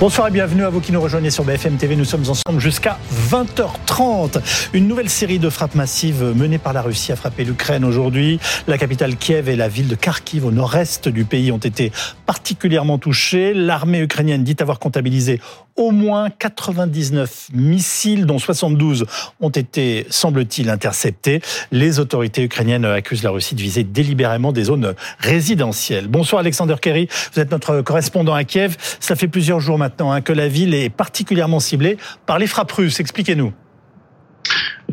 Bonsoir et bienvenue à vous qui nous rejoignez sur BFM TV. Nous sommes ensemble jusqu'à 20h30. Une nouvelle série de frappes massives menées par la Russie a frappé l'Ukraine aujourd'hui. La capitale Kiev et la ville de Kharkiv au nord-est du pays ont été particulièrement touchées. L'armée ukrainienne dit avoir comptabilisé au moins 99 missiles, dont 72 ont été, semble-t-il, interceptés. Les autorités ukrainiennes accusent la Russie de viser délibérément des zones résidentielles. Bonsoir Alexander Kerry, vous êtes notre correspondant à Kiev. Ça fait plusieurs jours maintenant hein, que la ville est particulièrement ciblée par les frappes russes. Expliquez-nous.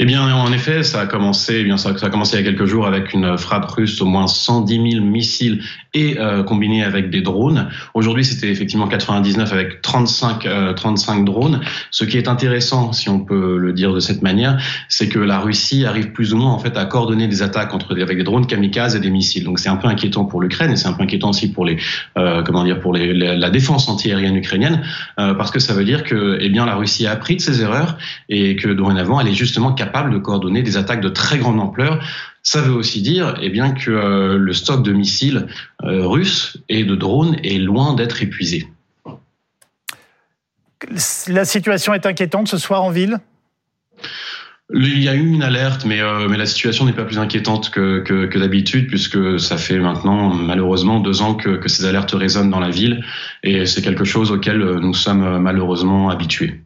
Eh bien, en effet, ça a commencé. Eh bien, ça a commencé il y a quelques jours avec une frappe russe, au moins 110 000 missiles et euh, combinés avec des drones. Aujourd'hui, c'était effectivement 99 avec 35 35 euh, drones. Ce qui est intéressant, si on peut le dire de cette manière, c'est que la Russie arrive plus ou moins en fait à coordonner des attaques entre avec des drones kamikazes et des missiles. Donc, c'est un peu inquiétant pour l'Ukraine et c'est un peu inquiétant aussi pour les euh, comment dire pour les, la défense antiaérienne ukrainienne euh, parce que ça veut dire que eh bien la Russie a appris de ses erreurs et que dorénavant elle est justement capable de coordonner des attaques de très grande ampleur. Ça veut aussi dire eh bien, que euh, le stock de missiles euh, russes et de drones est loin d'être épuisé. La situation est inquiétante ce soir en ville? Il y a eu une alerte, mais, euh, mais la situation n'est pas plus inquiétante que, que, que d'habitude, puisque ça fait maintenant malheureusement deux ans que, que ces alertes résonnent dans la ville, et c'est quelque chose auquel nous sommes malheureusement habitués.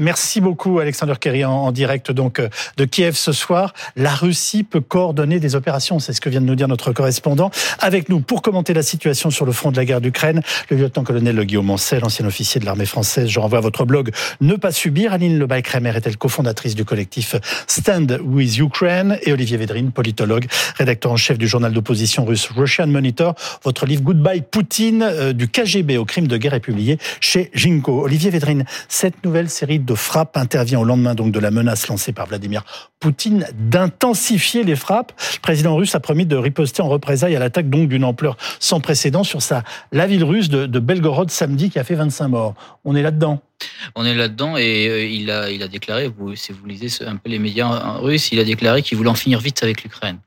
Merci beaucoup Alexander Kerry en, direct donc euh, de Kiev ce soir. La Russie peut coordonner des opérations, c'est ce que vient de nous dire notre correspondant. Avec nous pour commenter la situation sur le front de la guerre d'Ukraine, le lieutenant-colonel Guillaume Ancel, ancien officier de l'armée française. Je renvoie à votre blog Ne pas subir. Aline Lebaille-Kremer est-elle cofondatrice du collectif Stand with Ukraine? Et Olivier Védrine, politologue, rédacteur en chef du journal d'opposition russe Russian Monitor. Votre livre Goodbye Poutine euh, du KGB au crime de guerre est publié chez Ginko. Olivier Védrine, cette nouvelle série de frappe intervient au lendemain donc de la menace lancée par Vladimir Poutine d'intensifier les frappes. Le président russe a promis de riposter en représailles à l'attaque donc d'une ampleur sans précédent sur sa la ville russe de, Belgorod samedi qui a fait 25 morts. On est là-dedans. On est là-dedans et euh, il a, il a déclaré, si vous lisez un peu les médias russes, il a déclaré qu'il voulait en finir vite avec l'Ukraine.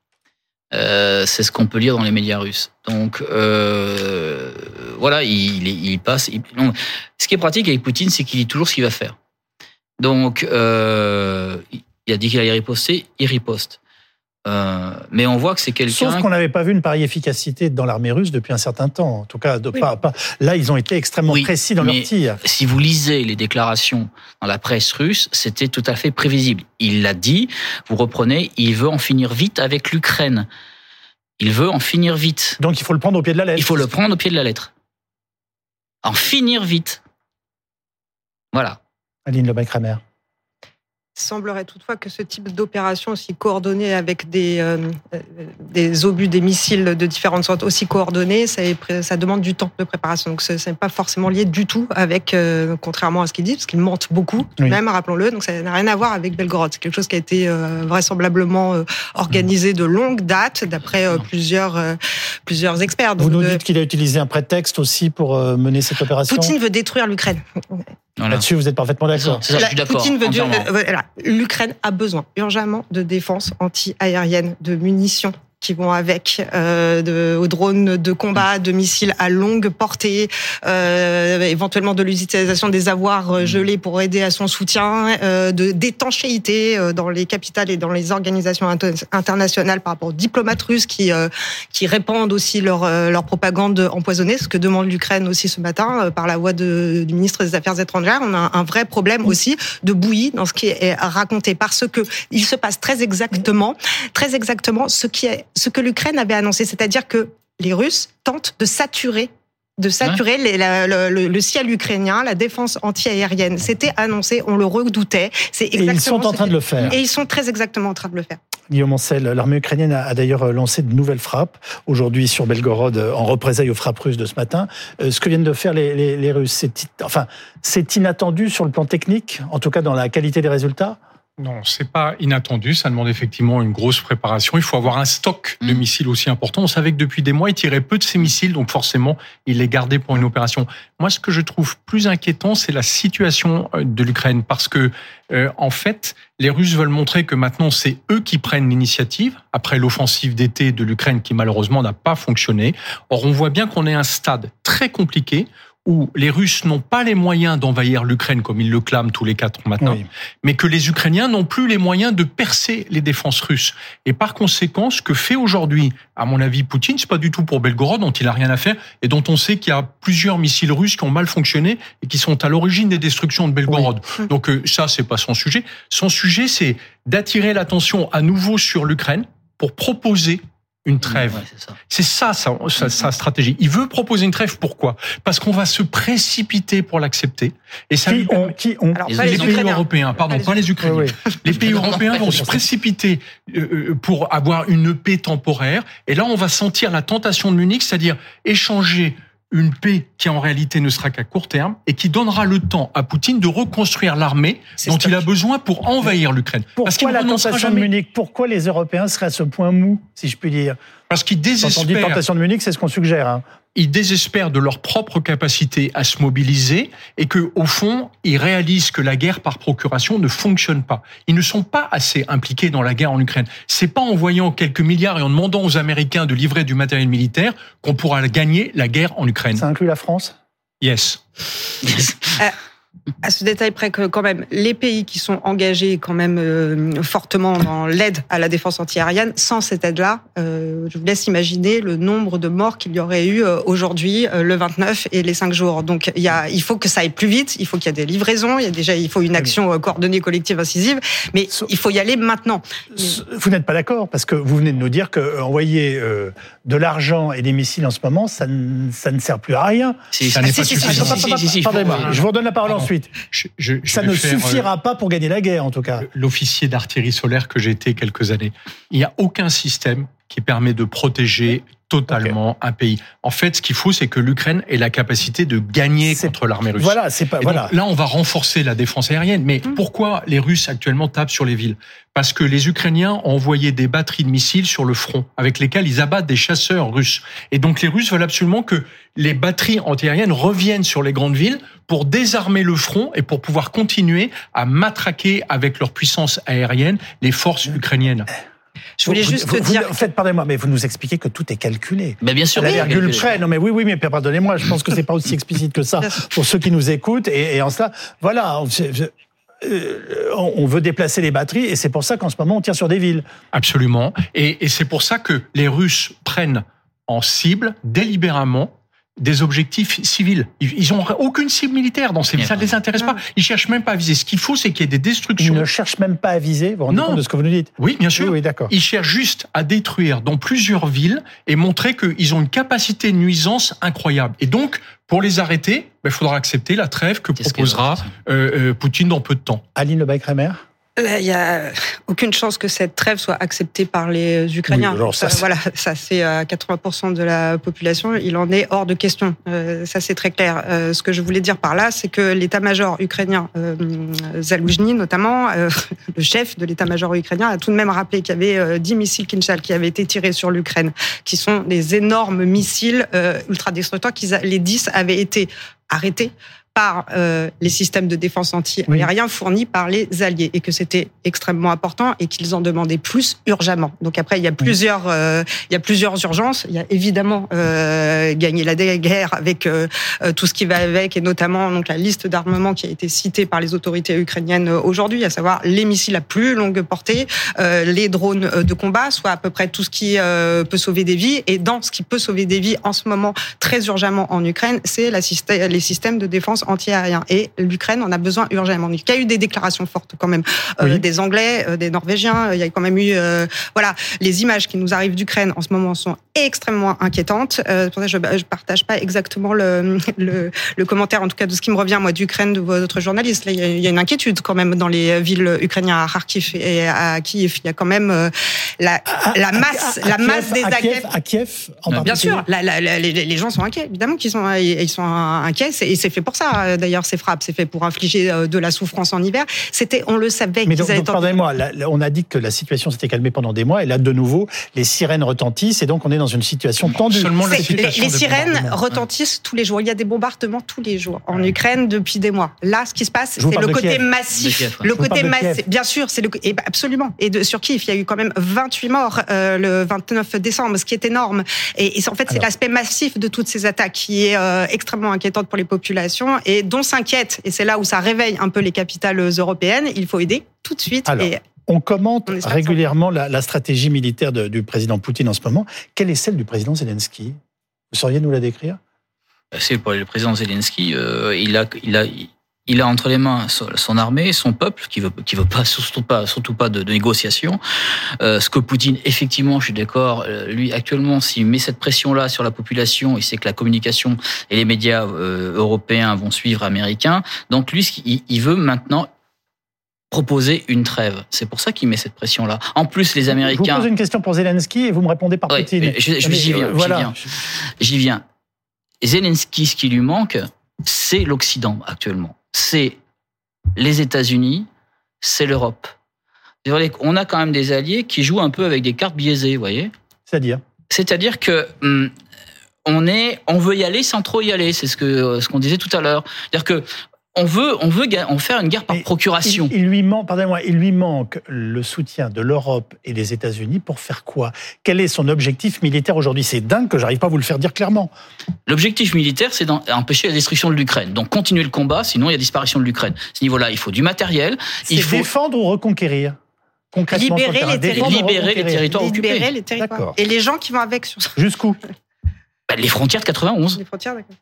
Euh, c'est ce qu'on peut lire dans les médias russes. Donc euh, voilà, il, il passe. ce qui est pratique avec Poutine, c'est qu'il dit toujours ce qu'il va faire. Donc, euh, il a dit qu'il allait riposter, il riposte. Euh, mais on voit que c'est quelqu'un. Sauf qu'on n'avait pas vu une pareille efficacité dans l'armée russe depuis un certain temps. En tout cas, de pas, pas, là, ils ont été extrêmement précis dans leur tir. Si vous lisez les déclarations dans la presse russe, c'était tout à fait prévisible. Il l'a dit. Vous reprenez, il veut en finir vite avec l'Ukraine. Il veut en finir vite. Donc, il faut le prendre au pied de la lettre. Il faut le prendre au pied de la lettre. En finir vite. Voilà. Aline Lebac-Kramer. Il semblerait toutefois que ce type d'opération aussi coordonnée avec des, euh, euh, des obus, des missiles de différentes sortes aussi coordonnés, ça, ça demande du temps de préparation. Donc ce n'est pas forcément lié du tout avec, euh, contrairement à ce qu'il dit, parce qu'il mente beaucoup, même, rappelons-le. Donc ça n'a rien à voir avec Belgorod. C'est quelque chose qui a été vraisemblablement organisé de longue date, d'après plusieurs, plusieurs experts. Vous nous dites qu'il a utilisé un prétexte aussi pour mener cette opération Poutine veut détruire l'Ukraine. Là-dessus, vous êtes parfaitement d'accord. Poutine veut dire, euh, l'Ukraine a besoin urgemment de défense anti-aérienne, de munitions qui vont avec, euh, de, aux drones de combat, de missiles à longue portée, euh, éventuellement de l'utilisation des avoirs euh, gelés pour aider à son soutien, de d'étanchéité dans les capitales et dans les organisations internationales par rapport aux diplomates russes qui qui répandent aussi leur leur propagande empoisonnée, ce que demande l'Ukraine aussi ce matin par la voix de, du ministre des Affaires étrangères. On a un vrai problème aussi de bouillie dans ce qui est raconté parce que il se passe très exactement, très exactement ce qui est ce que l'Ukraine avait annoncé, c'est-à-dire que les Russes tentent de saturer de saturer le, ciel ukrainien, la défense anti-aérienne. C'était annoncé, on le redoutait. C'est exactement et ils sont en train de le faire. Et ils sont très exactement en train de le faire. Guillaume Ancel, l'armée ukrainienne a, d'ailleurs lancé de nouvelles frappes aujourd'hui sur Belgorod en représailles aux frappes russes de ce matin. Euh, ce que viennent de faire les, les Russes, c'est enfin, c'est inattendu sur le plan technique, en tout cas dans la qualité des résultats? Non, c'est pas inattendu. Ça demande effectivement une grosse préparation. Il faut avoir un stock de mm. missiles aussi important. On savait que depuis des mois, ils tiraient peu de ces missiles, donc forcément, ils les gardaient pour une opération. Moi, ce que je trouve plus inquiétant, c'est la situation euh, de l'Ukraine, parce que euh, en fait, les Russes veulent montrer que maintenant, c'est eux qui prennent l'initiative après l'offensive d'été de l'Ukraine, qui malheureusement n'a pas fonctionné. Or, on voit bien qu'on est à un stade très compliqué où les Russes n'ont pas les moyens d'envahir l'Ukraine comme ils le clament tous les quatre matins, mais que les Ukrainiens n'ont plus les moyens de percer les défenses russes. Et par conséquent, ce que fait aujourd'hui, à mon avis, Poutine, c'est pas du tout pour Belgorod, dont il a rien à faire, et dont on sait qu'il y a plusieurs missiles russes qui ont mal fonctionné et qui sont à l'origine des destructions de Belgorod. Donc euh, ça, c'est pas son sujet. Son sujet, c'est d'attirer l'attention à nouveau sur l'Ukraine pour proposer une trêve. c'est ça, sa, sa, stratégie. Il veut proposer une trêve. Pourquoi? Parce qu'on va se précipiter pour l'accepter. Et ça qui ont, qui ont les, pays européens, pardon, pas les Ukrainiens. Les pays européens vont se précipiter euh, euh, pour avoir une paix temporaire. Et là, on va sentir la tentation de Munich, c'est-à-dire échanger une paix qui en réalité ne sera qu'à court terme et qui donnera le temps à Poutine de reconstruire l'armée dont il a besoin pour envahir l'Ukraine. Pourquoi la tentation de Munich? Pourquoi les Européens seraient à ce point mou, si je puis dire? Parce qu'ils désespèrent. Quand on dit tentation de Munich, c'est ce qu'on suggère. Hein ils désespèrent de leur propre capacité à se mobiliser et que, au fond, ils réalisent que la guerre par procuration ne fonctionne pas. Ils ne sont pas assez impliqués dans la guerre en Ukraine. C'est pas en voyant quelques milliards et en demandant aux Américains de livrer du matériel militaire qu'on pourra gagner la guerre en Ukraine. Ça inclut la France? Yes. yes. Euh, à ce détail près que quand même les pays qui sont engagés quand même euh, fortement dans l'aide à la défense antiaérienne, sans cette aide-là, euh, je vous laisse imaginer le nombre de morts qu'il y aurait eu euh, aujourd'hui, le 29 et les 5 jours. Donc il, y a, il faut que ça aille plus vite, il faut qu'il y ait des livraisons, il y a déjà il faut une action coordonnée collective incisive, mais il faut y aller maintenant. Vous n'êtes pas d'accord parce que vous venez de nous dire que envoyer de l'argent et des missiles en ce moment, ça ne, ça ne sert plus à rien. Si, ça n'est pas suffisant. Je vous redonne la parole ensuite. Je, ça ne suffira euh, pas pour gagner la guerre, en tout cas. L'officier d'artillerie solaire que j'ai été quelques années. Il n'y a aucun système qui permet de protéger totalement un pays. En fait, ce qu'il faut, c'est que l'Ukraine ait la capacité de gagner contre l'armée russe. Voilà, c'est pas. voilà. Là, on va renforcer la défense aérienne. Mais mmh. pourquoi les Russes actuellement tapent sur les villes? Parce que les Ukrainiens ont envoyé des batteries de missiles sur le front, avec lesquelles ils abattent des chasseurs russes. Et donc, les Russes veulent absolument que les batteries antiaériennes reviennent sur les grandes villes pour désarmer le front et pour pouvoir continuer à matraquer avec leur puissance aérienne les forces ukrainiennes. Je voulais juste vous, dire. En fait, pardonnez-moi, mais vous nous expliquez que tout est calculé. Mais bien sûr. la virgule près. Non, mais oui, oui, mais pardonnez-moi, je pense que c'est pas aussi explicite que ça pour ceux qui nous écoutent. Et, en cela, voilà. Euh, on veut déplacer les batteries et c'est pour ça qu'en ce moment on tire sur des villes. Absolument. Et, et c'est pour ça que les Russes prennent en cible délibérément des objectifs civils. Ils n'ont aucune cible militaire dans ces villes. Ça ne les intéresse pas. Ils cherchent même pas à viser. Ce qu'il faut, c'est qu'il y ait des destructions. Ils ne cherchent même pas à viser. Vous vous rendez compte de ce que vous nous dites Oui, bien sûr. Oui, d'accord. Ils cherchent juste à détruire dans plusieurs villes et montrer qu'ils ont une capacité de nuisance incroyable. Et donc, pour les arrêter, ben, il faudra accepter la trêve que proposera euh, euh, Poutine dans peu de temps. Aline Lebaïk-Remer il n'y a aucune chance que cette trêve soit acceptée par les Ukrainiens. ça, voilà, ça c'est à 80% de la population. Il en est hors de question. Euh, ça c'est très clair. Euh, ce que je voulais dire par là, c'est que l'état-major ukrainien, euh, Zaloujny notamment, euh, le chef de l'état-major ukrainien, a tout de même rappelé qu'il y avait 10 missiles Kinshal qui avaient été tirés sur l'Ukraine, qui sont des énormes missiles ultra destructeurs. Les 10 avaient été arrêtés par euh, les systèmes de défense anti-aérien fournis par les alliés et que c'était extrêmement important et qu'ils en demandaient plus urgemment. Donc après, il y a plusieurs, euh, il y a plusieurs urgences. Il y a évidemment euh, gagner la guerre avec euh, tout ce qui va avec et notamment donc la liste d'armements qui a été citée par les autorités ukrainiennes aujourd'hui, à savoir les missiles à plus longue portée, les drones de combat, soit à peu près tout ce qui peut sauver des vies. Et dans ce qui peut sauver des vies en ce moment très urgemment en Ukraine, c'est les systèmes de défense anti-aérien. Et l'Ukraine en a besoin urgemment. Il y a eu des déclarations fortes quand même euh, des Anglais, euh, des Norvégiens. Il y a quand même eu, euh, voilà, les images qui nous arrivent d'Ukraine en ce moment sont extrêmement inquiétantes. pour ça, je, je partage pas exactement le, le, le, commentaire, en tout cas de ce qui me revient moi d'Ukraine de votre journaliste. Là, il y, a, une inquiétude quand même dans les villes ukrainiennes à Kharkiv et à Kiev. Il y a quand même la, la masse, la masse des Kiev, à Kiev, en Bien sûr, la, la, les, les, gens sont inquiets. Évidemment qu'ils sont, ils sont inquiets et c'est fait pour ça. Ça d'ailleurs ces frappes. C'est fait pour infliger de la souffrance en hiver. C'était, on le savait. Mais donc, pardonnez-moi, on a dit que la situation s'était calmée pendant des mois, et là de nouveau, les sirènes retentissent, et donc on est dans une situation tendue. Seulement les, les sirènes retentissent tous les jours. Il y a des bombardements tous les jours en Ukraine depuis des mois. Là, ce qui se passe, c'est le côté massif. Le côté massif, bien sûr, c'est le et bah, absolument. Et de, sur Kiev, il y a eu quand même 28 morts euh, le 29 décembre, ce qui est énorme. Et, et en fait, c'est l'aspect massif de toutes ces attaques qui est euh, extrêmement inquiétante pour les populations et dont s'inquiète. Et c'est là où ça réveille un peu les capitales européennes. Il faut aider tout de suite. et on commente régulièrement la, la, stratégie militaire de, du président Poutine en ce moment. Quelle est celle du président Zelensky? Vous sauriez nous la décrire? C'est pour le président Zelensky. Euh, il a, il a, il a entre les mains son armée, son peuple, qui veut, qui veut pas surtout pas, surtout pas de, de négociation. Euh, ce que Poutine, effectivement, je suis d'accord, euh, lui actuellement, s'il met cette pression-là sur la population, il sait que la communication et les médias euh, européens vont suivre américains. Donc lui, il, il veut maintenant proposer une trêve. C'est pour ça qu'il met cette pression-là. En plus, les Américains. Je vous pose une question pour Zelensky et vous me répondez par Poutine. J'y viens. Voilà. J'y viens. Zelensky, ce qui lui manque, c'est l'Occident actuellement c'est les États-Unis, c'est l'Europe. On a quand même des alliés qui jouent un peu avec des cartes biaisées, vous voyez C'est-à-dire? C'est-à-dire que hum, on est, on veut y aller sans trop y aller. C'est ce que ce qu'on disait tout à l'heure. C'est-à-dire que on veut, on veut en faire une guerre par procuration. Il, lui manque, pardonnez-moi, il lui manque le soutien de l'Europe et des États-Unis pour faire quoi? Quel est son objectif militaire aujourd'hui? C'est dingue que j'arrive pas à vous le faire dire clairement. L'objectif militaire, c'est d'empêcher la destruction de l'Ukraine. Donc continuer le combat, sinon il y a disparition de l'Ukraine. À ce niveau-là, il faut du matériel. Il faut défendre ou reconquérir? Concrètement, libérer, les, territoires, libérer les territoires occupés. Libérer les territoires. Et les gens qui vont avec sur ça. Jusqu'où? Bah, Les frontières de 91. Les frontières, d'accord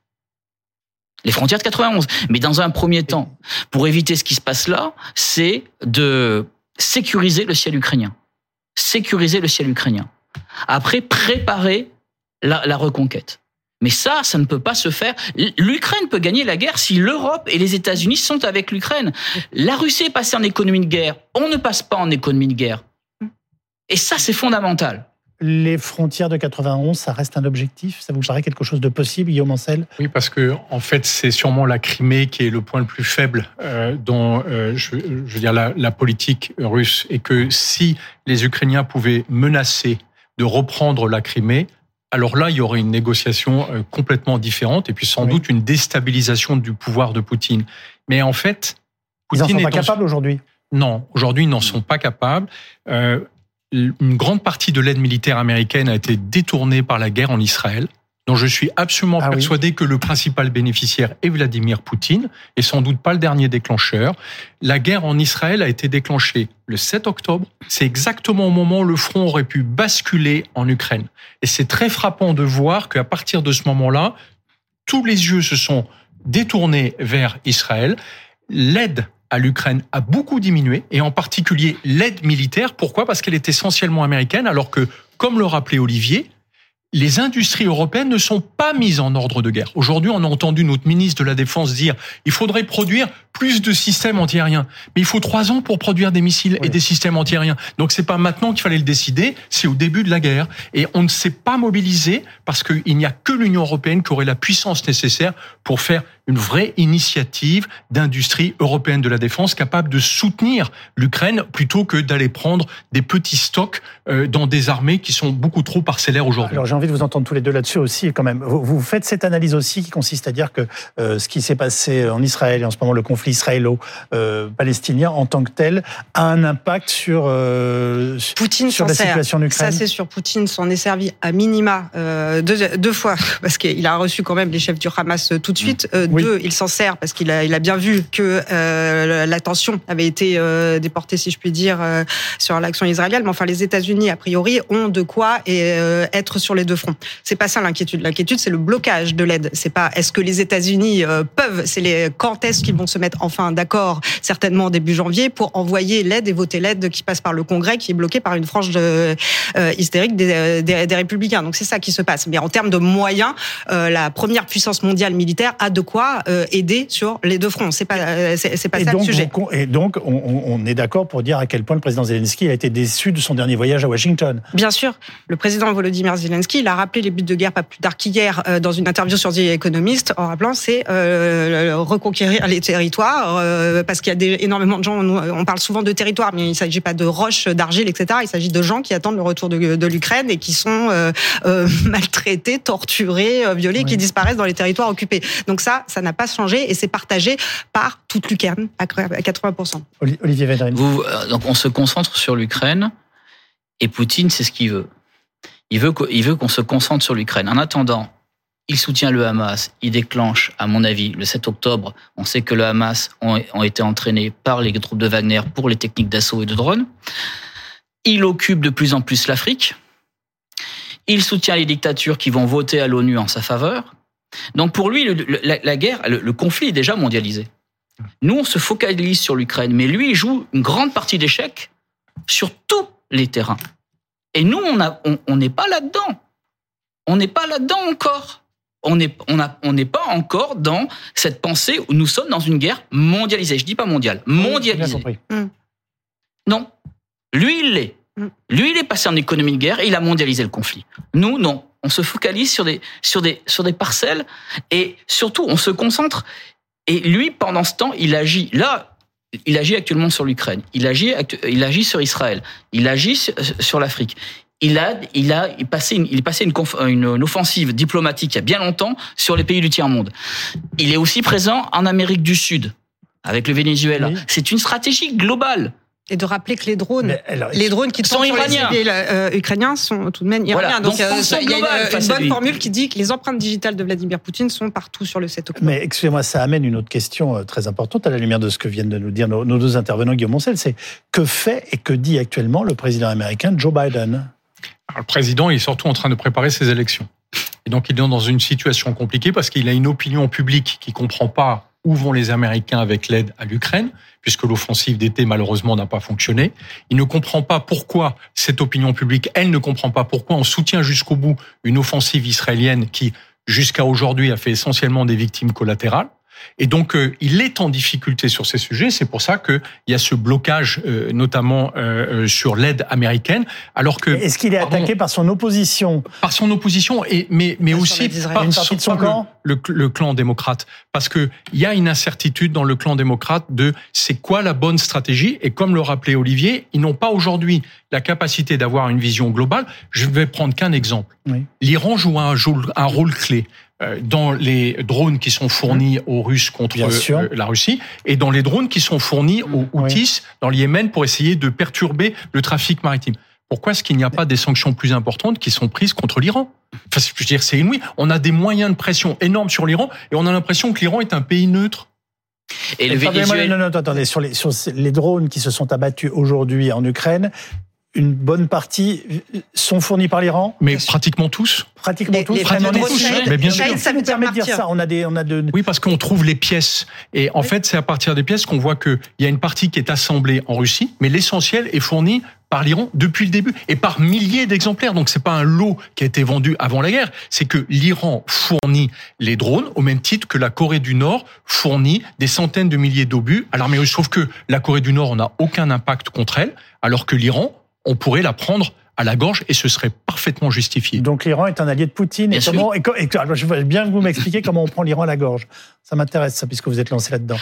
les frontières de 91. Mais dans un premier temps, pour éviter ce qui se passe là, c'est de sécuriser le ciel ukrainien. Sécuriser le ciel ukrainien. Après, préparer la, reconquête. Mais ça, ça ne peut pas se faire. L'Ukraine peut gagner la guerre si l'Europe et les États-Unis sont avec l'Ukraine. La Russie est passée en économie de guerre. On ne passe pas en économie de guerre. Et ça, c'est fondamental les frontières de 91, ça reste un objectif? Ça vous paraît quelque chose de possible, Guillaume Ancel? Oui, parce que en fait, c'est sûrement la Crimée qui est le point le plus faible euh, dans, euh, je, veux dire, la, la, politique russe, et que si les Ukrainiens pouvaient menacer de reprendre la Crimée, alors là, il y aurait une négociation euh, complètement différente, et puis sans doute une déstabilisation du pouvoir de Poutine. Mais en fait, Poutine ils n'en sont pas capables aujourd'hui? Non, aujourd'hui, ils n'en sont pas capables. Euh, une grande partie de l'aide militaire américaine a été détournée par la guerre en Israël dont je suis absolument ah persuadé que le principal bénéficiaire est Vladimir Poutine, et sans doute pas le dernier déclencheur. La guerre en Israël a été déclenchée le 7 octobre. C'est exactement au moment où le front aurait pu basculer en Ukraine. Et c'est très frappant de voir qu'à partir de ce moment-là, tous les yeux se sont détournés vers Israël. L'aide à l'Ukraine a beaucoup diminué, et en particulier l'aide militaire. Pourquoi? Parce qu'elle est essentiellement américaine, alors que, comme le rappelait Olivier, les industries européennes ne sont pas mises en ordre de guerre. Aujourd'hui, on a entendu notre ministre de la Défense dire il faudrait produire plus de systèmes antiaériens. Mais il faut trois ans pour produire des missiles et des systèmes antiaériens. Donc c'est pas maintenant qu'il fallait le décider, c'est au début de la guerre. Et on ne s'est pas mobilisé parce qu'il n'y a que l'Union européenne qui aurait la puissance nécessaire pour faire une vraie initiative d'industrie européenne de la défense capable de soutenir l'Ukraine plutôt que d'aller prendre des petits stocks euh, dans des armées qui sont beaucoup trop parcellaires aujourd'hui. Alors j'ai envie de vous entendre tous les deux là-dessus aussi quand même. Vous, faites cette analyse aussi qui consiste à dire que euh, ce qui s'est passé en Israël et en ce moment le conflit israélo-palestinien en tant que tel a un impact sur, euh, Poutine sur la situation en Ukraine? Ça c'est sur Poutine s'en est servi à minima deux, deux, fois parce qu'il a reçu quand même les chefs du Hamas tout de suite. Il s'en sert parce qu'il a, il a bien vu que euh, l'attention avait été euh, déportée, si je puis dire, euh, sur l'action israélienne. Mais enfin, les États-Unis, a priori, ont de quoi et, euh, être sur les deux fronts. C'est pas ça l'inquiétude. L'inquiétude, c'est le blocage de l'aide. C'est pas est-ce que les États-Unis peuvent, c'est les quand est-ce qu'ils vont se mettre enfin d'accord, certainement début janvier, pour envoyer l'aide et voter l'aide qui passe par le Congrès, qui est bloqué par une frange euh, hystérique des, des, républicains. Donc c'est ça qui se passe. Mais en termes de moyens, euh, la première puissance mondiale militaire a de quoi euh, aider sur les deux fronts. C'est pas, euh, c'est pas ça donc, le sujet. et donc, on, on est d'accord pour dire à quel point le président Zelensky a été déçu de son dernier voyage à Washington. Bien sûr, le président Volodymyr Zelensky, il a rappelé les buts de guerre pas plus tard qu'hier dans une interview sur The Economist, en rappelant c'est euh, reconquérir les territoires, euh, parce qu'il y a des, énormément de gens. On parle souvent de territoire, mais il ne s'agit pas de roches, d'argile, etc. Il s'agit de gens qui attendent le retour de, de l'Ukraine et qui sont euh, maltraités, torturés, violés, oui. qui disparaissent dans les territoires occupés. Donc ça, ça n'a pas changé et c'est partagé par toute l'Ukraine à 80%. Olivier Védrine. Vous, donc on se concentre sur l'Ukraine et Poutine, c'est ce qu'il veut. Il veut qu'on se concentre sur l'Ukraine. En attendant, il soutient le Hamas. Il déclenche, à mon avis, le 7 octobre. On sait que le Hamas ont, ont été entraînés par les troupes de Wagner pour les techniques d'assaut et de drone. Il occupe de plus en plus l'Afrique. Il soutient les dictatures qui vont voter à l'ONU en sa faveur. Donc pour lui, le, le, la, la, guerre, le, le, conflit est déjà mondialisé. Nous, on se focalise sur l'Ukraine, mais lui, il joue une grande partie d'échecs sur tous les terrains. Et nous, on n'est on, on pas là-dedans. On n'est pas là-dedans encore. On n'est on a, on pas encore dans cette pensée où nous sommes dans une guerre mondialisée. Je dis pas mondiale, mondialisée. Mmh. Non, lui il l'est. Mmh. Lui il est passé en économie de guerre et il a mondialisé le conflit. Nous non, on se focalise sur des sur des sur des parcelles et surtout on se concentre. Et lui pendant ce temps il agit là. Il agit actuellement sur l'Ukraine. Il agit, il agit sur Israël. Il agit sur, sur l'Afrique il a, il a passé une, il est passé une, une, une, offensive diplomatique il y a bien longtemps sur les pays du tiers-monde. Il est aussi présent en Amérique du Sud, avec le Venezuela. Oui. C'est une stratégie globale. Et de rappeler que les drones, alors, les drones qui sont iraniens, les euh, ukrainiens sont tout de même iraniens. Voilà. Donc, Donc euh, il y a une, une bonne formule qui dit que les empreintes digitales de Vladimir Poutine sont partout sur le 7 octobre. Mais excusez-moi, ça amène une autre question euh, très importante à la lumière de ce que viennent de nous dire nos, nos deux intervenants, Guillaume Moncel, c'est que fait et que dit actuellement le président américain Joe Biden? Alors, le président est surtout en train de préparer ses élections. Et donc, il est dans une situation compliquée parce qu'il a une opinion publique qui comprend pas où vont les Américains avec l'aide à l'Ukraine, puisque l'offensive d'été, malheureusement, n'a pas fonctionné. Il ne comprend pas pourquoi cette opinion publique, elle ne comprend pas pourquoi on soutient jusqu'au bout une offensive israélienne qui, jusqu'à aujourd'hui, a fait essentiellement des victimes collatérales. Et donc, euh, il est en difficulté sur ces sujets. C'est pour ça qu'il y a ce blocage, euh, notamment euh, sur l'aide américaine. Alors que est-ce qu'il est attaqué pardon, par son opposition? Par son opposition, et mais mais aussi par une partie de son camp le, le, le, clan démocrate, parce que il y a une incertitude dans le clan démocrate de c'est quoi la bonne stratégie. Et comme le rappelait Olivier, ils n'ont pas aujourd'hui la capacité d'avoir une vision globale. Je vais prendre qu'un exemple. Oui. L'Iran joue un, un rôle clé dans les drones qui sont fournis aux Russes contre euh, la Russie et dans les drones qui sont fournis aux Houthis oui. dans le Yémen pour essayer de perturber le trafic maritime. Pourquoi est-ce qu'il n'y a pas des sanctions plus importantes qui sont prises contre l'Iran? Enfin, je veux dire, c'est inouï. On a des moyens de pression énormes sur l'Iran et on a l'impression que l'Iran est un pays neutre. Et le Venezuela... Non, non, non, attendez. Sur les, sur les drones qui se sont abattus aujourd'hui en Ukraine, une bonne partie sont fournis par l'Iran. Mais pratiquement tous. Pratiquement les, tous. Les pratiquement tous. Mais bien sûr. Ça me permet de dire ça. On a des, on a de. Oui, parce qu'on trouve les pièces. Et en oui. fait, c'est à partir des pièces qu'on voit qu'il y a une partie qui est assemblée en Russie, mais l'essentiel est fourni par l'Iran depuis le début et par milliers d'exemplaires. Donc c'est pas un lot qui a été vendu avant la guerre, c'est que l'Iran fournit les drones au même titre que la Corée du Nord fournit des centaines de milliers d'obus à l'armée russe. Sauf que la Corée du Nord n'a aucun impact contre elle, alors que l'Iran on pourrait la prendre à la gorge et ce serait parfaitement justifié. Donc l'Iran est un allié de Poutine. Bien et comment, et, et, je veux bien que vous m'expliquiez comment on prend l'Iran à la gorge. Ça m'intéresse, ça, puisque vous êtes lancé là-dedans.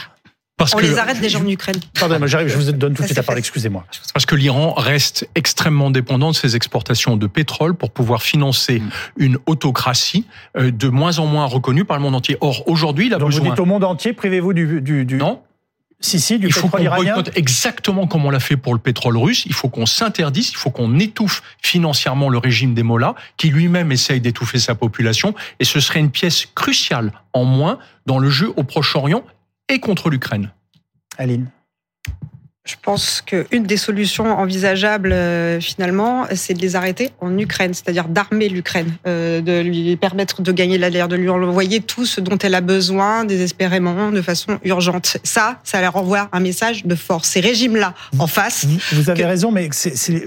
Parce on que, les arrête des gens en Ukraine. Pardon, j'arrive, je vous donne tout de suite la parole, excusez-moi. Parce que l'Iran reste extrêmement dépendant de ses exportations de pétrole pour pouvoir financer mmh. une autocratie euh, de moins en moins reconnue par le monde entier. Or, aujourd'hui, il a Donc besoin... vous dites au monde entier, privez-vous du, du, du... Non, si, si, du il faut qu'on boycotte exactement comme on l'a fait pour le pétrole russe. Il faut qu'on s'interdise, il faut qu'on étouffe financièrement le régime des Mollahs, qui lui-même essaye d'étouffer sa population. Et ce serait une pièce cruciale en moins dans le jeu au Proche-Orient et contre l'Ukraine. Aline je pense qu'une des solutions envisageables, euh, finalement, c'est de les arrêter en Ukraine, c'est-à-dire d'armer l'Ukraine, euh, de lui permettre de gagner la guerre, de lui envoyer tout ce dont elle a besoin désespérément, de façon urgente. Ça, ça leur envoie un message de force. Ces régimes-là, en face. Vous, avez raison, mais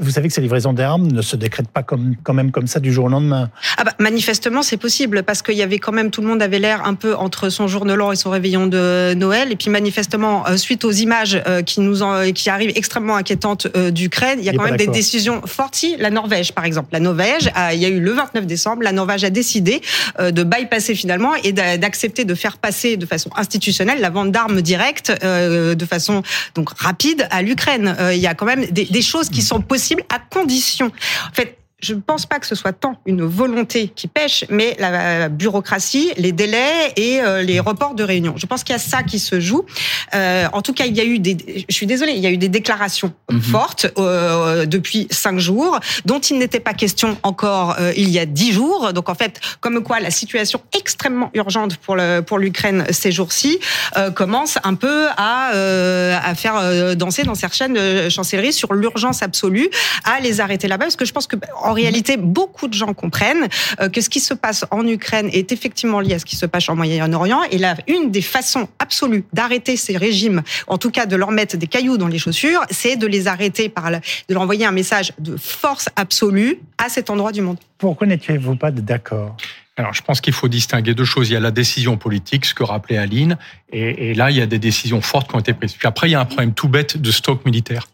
vous savez que ces livraisons d'armes ne se décrètent pas comme, quand même comme ça du jour au lendemain. Ah bah, manifestement, c'est possible, parce qu'il y avait quand même, tout le monde avait l'air un peu entre son jour de l'an et son réveillon de Noël, et puis manifestement, euh, suite aux images qui nous qui arrive extrêmement inquiétante euh, d'Ukraine. Il y a quand même des décisions fortes. La Norvège, par exemple. La Norvège, il y a eu le 29 décembre, la Norvège a décidé euh, de bypasser finalement et d'accepter de faire passer de façon institutionnelle la vente d'armes directes euh, de façon donc rapide à l'Ukraine. Il y a quand même des, des choses qui sont possibles à condition. En fait, je ne pense pas que ce soit tant une volonté qui pêche, mais la bureaucratie, les délais et euh, les reports de réunion. Je pense qu'il y a ça qui se joue. Euh, en tout cas, il y a eu des, je suis désolée, il y a eu des déclarations mhm. fortes euh, depuis cinq jours, dont il n'était pas question encore euh, il y a dix jours. Donc en fait, comme quoi la situation extrêmement urgente pour le, pour l'Ukraine ces jours-ci commence un peu à, à faire danser dans certaines chancelleries sur l'urgence absolue à les arrêter là-bas, parce que je pense que en réalité, beaucoup de gens comprennent euh, que ce qui se passe en Ukraine est effectivement lié à ce qui se passe en Moyen-Orient. Et là, une des façons absolues d'arrêter ces régimes, en tout cas de leur mettre des cailloux dans les chaussures, c'est de les arrêter par, de leur envoyer un message de force absolue à cet endroit du monde. Pourquoi n'étiez-vous pas d'accord? Alors, je pense qu'il faut distinguer deux choses. Il y a la décision politique, ce que rappelait Aline, et, et là, il y a des décisions fortes qui ont été prises. Puis après, il y a un problème tout bête de stock militaire.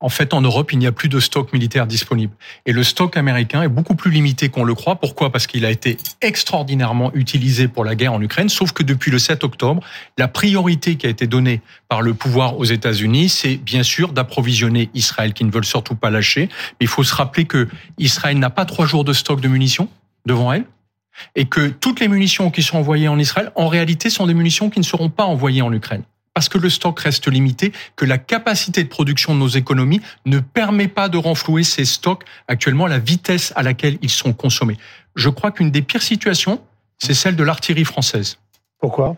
En fait, en Europe, il n'y a plus de stock militaire disponible. Et le stock américain est beaucoup plus limité qu'on le croit. Pourquoi? Parce qu'il a été extraordinairement utilisé pour la guerre en Ukraine, sauf que depuis le 7 octobre, la priorité qui a été donnée par le pouvoir aux États-Unis, c'est bien sûr d'approvisionner Israël, qui ne veulent surtout pas lâcher. Mais il faut se rappeler que Israël n'a pas trois jours de stock de munitions devant elle et que toutes les munitions qui sont envoyées en Israël, en réalité, sont des munitions qui ne seront pas envoyées en Ukraine parce que le stock reste limité, que la capacité de production de nos économies ne permet pas de renflouer ces stocks actuellement à la vitesse à laquelle ils sont consommés. Je crois qu'une des pires situations, c'est celle de l'artillerie française. Pourquoi?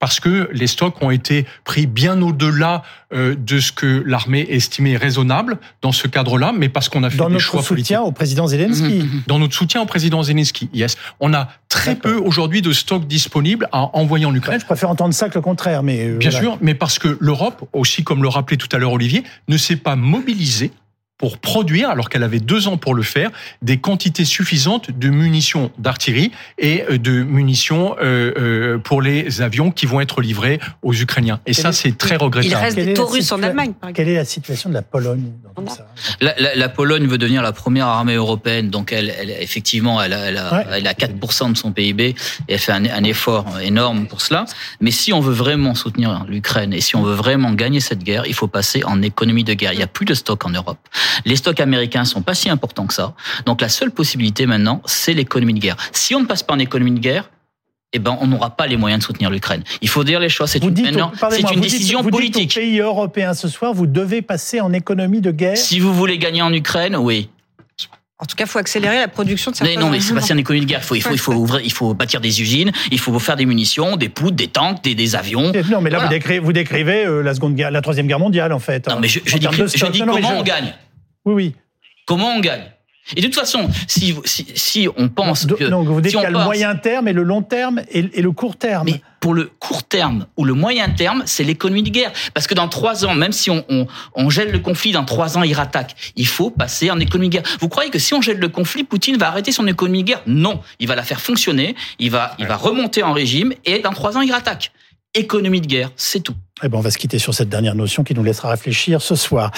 Parce que les stocks ont été pris bien au-delà euh, de ce que l'armée estimait raisonnable dans ce cadre-là, mais parce qu'on a fait dans des choix politiques. Dans notre soutien au président Zelensky. Dans notre soutien au président Zelensky, yes. On a très peu aujourd'hui de stocks disponibles à envoyer en Ukraine. je préfère entendre ça que le contraire, mais euh, bien sûr, mais parce que l'Europe, aussi comme le rappelait tout à l'heure Olivier, ne s'est pas mobilisée pour produire, alors qu'elle avait deux ans pour le faire, des quantités suffisantes de munitions d'artillerie et euh, de munitions euh, euh, pour les avions qui vont être livrés aux Ukrainiens. Et ça, c'est très regrettable. Il reste des Taurus en Allemagne. Par Quelle est la situation de la Pologne dans tout ça la, la, la, Pologne veut devenir la première armée européenne, donc elle, elle effectivement, elle a, elle, a, elle a 4% de son PIB et elle fait un, un effort énorme pour cela. Mais si on veut vraiment soutenir l'Ukraine et si on veut vraiment gagner cette guerre, il faut passer en économie de guerre. Il n'y a plus de stock en Europe. Les stocks américains sont pas si importants que ça. Donc la seule possibilité maintenant, c'est l'économie de guerre. Si on ne passe pas en économie de guerre, eh ben, on n'aura pas les moyens de soutenir l'Ukraine. Il faut dire les choses. C'est une, c'est une décision politique. Dites aux pays européens ce soir, vous devez passer en économie de guerre. Si vous voulez gagner en Ukraine, oui. En tout cas, il faut accélérer la production de certains. Mais non, mais c'est passer en économie de guerre. Il faut, il faut, il faut ouvrir, il faut bâtir des usines, il faut faire des munitions, des poudres, des tanks, des, des avions. Non, mais là, vous décrivez, vous décrivez euh, la seconde guerre, la troisième guerre mondiale, en fait. Non, mais je, je dis, je dis comment on gagne. Oui, oui. Comment on gagne? Et de toute façon, si, si, si on pense que... Donc vous dites qu'il y a le moyen terme et le long terme et, et, le court terme. Mais pour le court terme ou le moyen terme, c'est l'économie de guerre. Parce que dans trois ans, même si on, on, on, gèle le conflit, dans trois ans, il rattaque. Il faut passer en économie de guerre. Vous croyez que si on gèle le conflit, Poutine va arrêter son économie de guerre? Non. Il va la faire fonctionner, il va, il va remonter en régime et dans trois ans, il rattaque. Économie de guerre, c'est tout. Eh ben, on va se quitter sur cette dernière notion qui nous laissera réfléchir ce soir.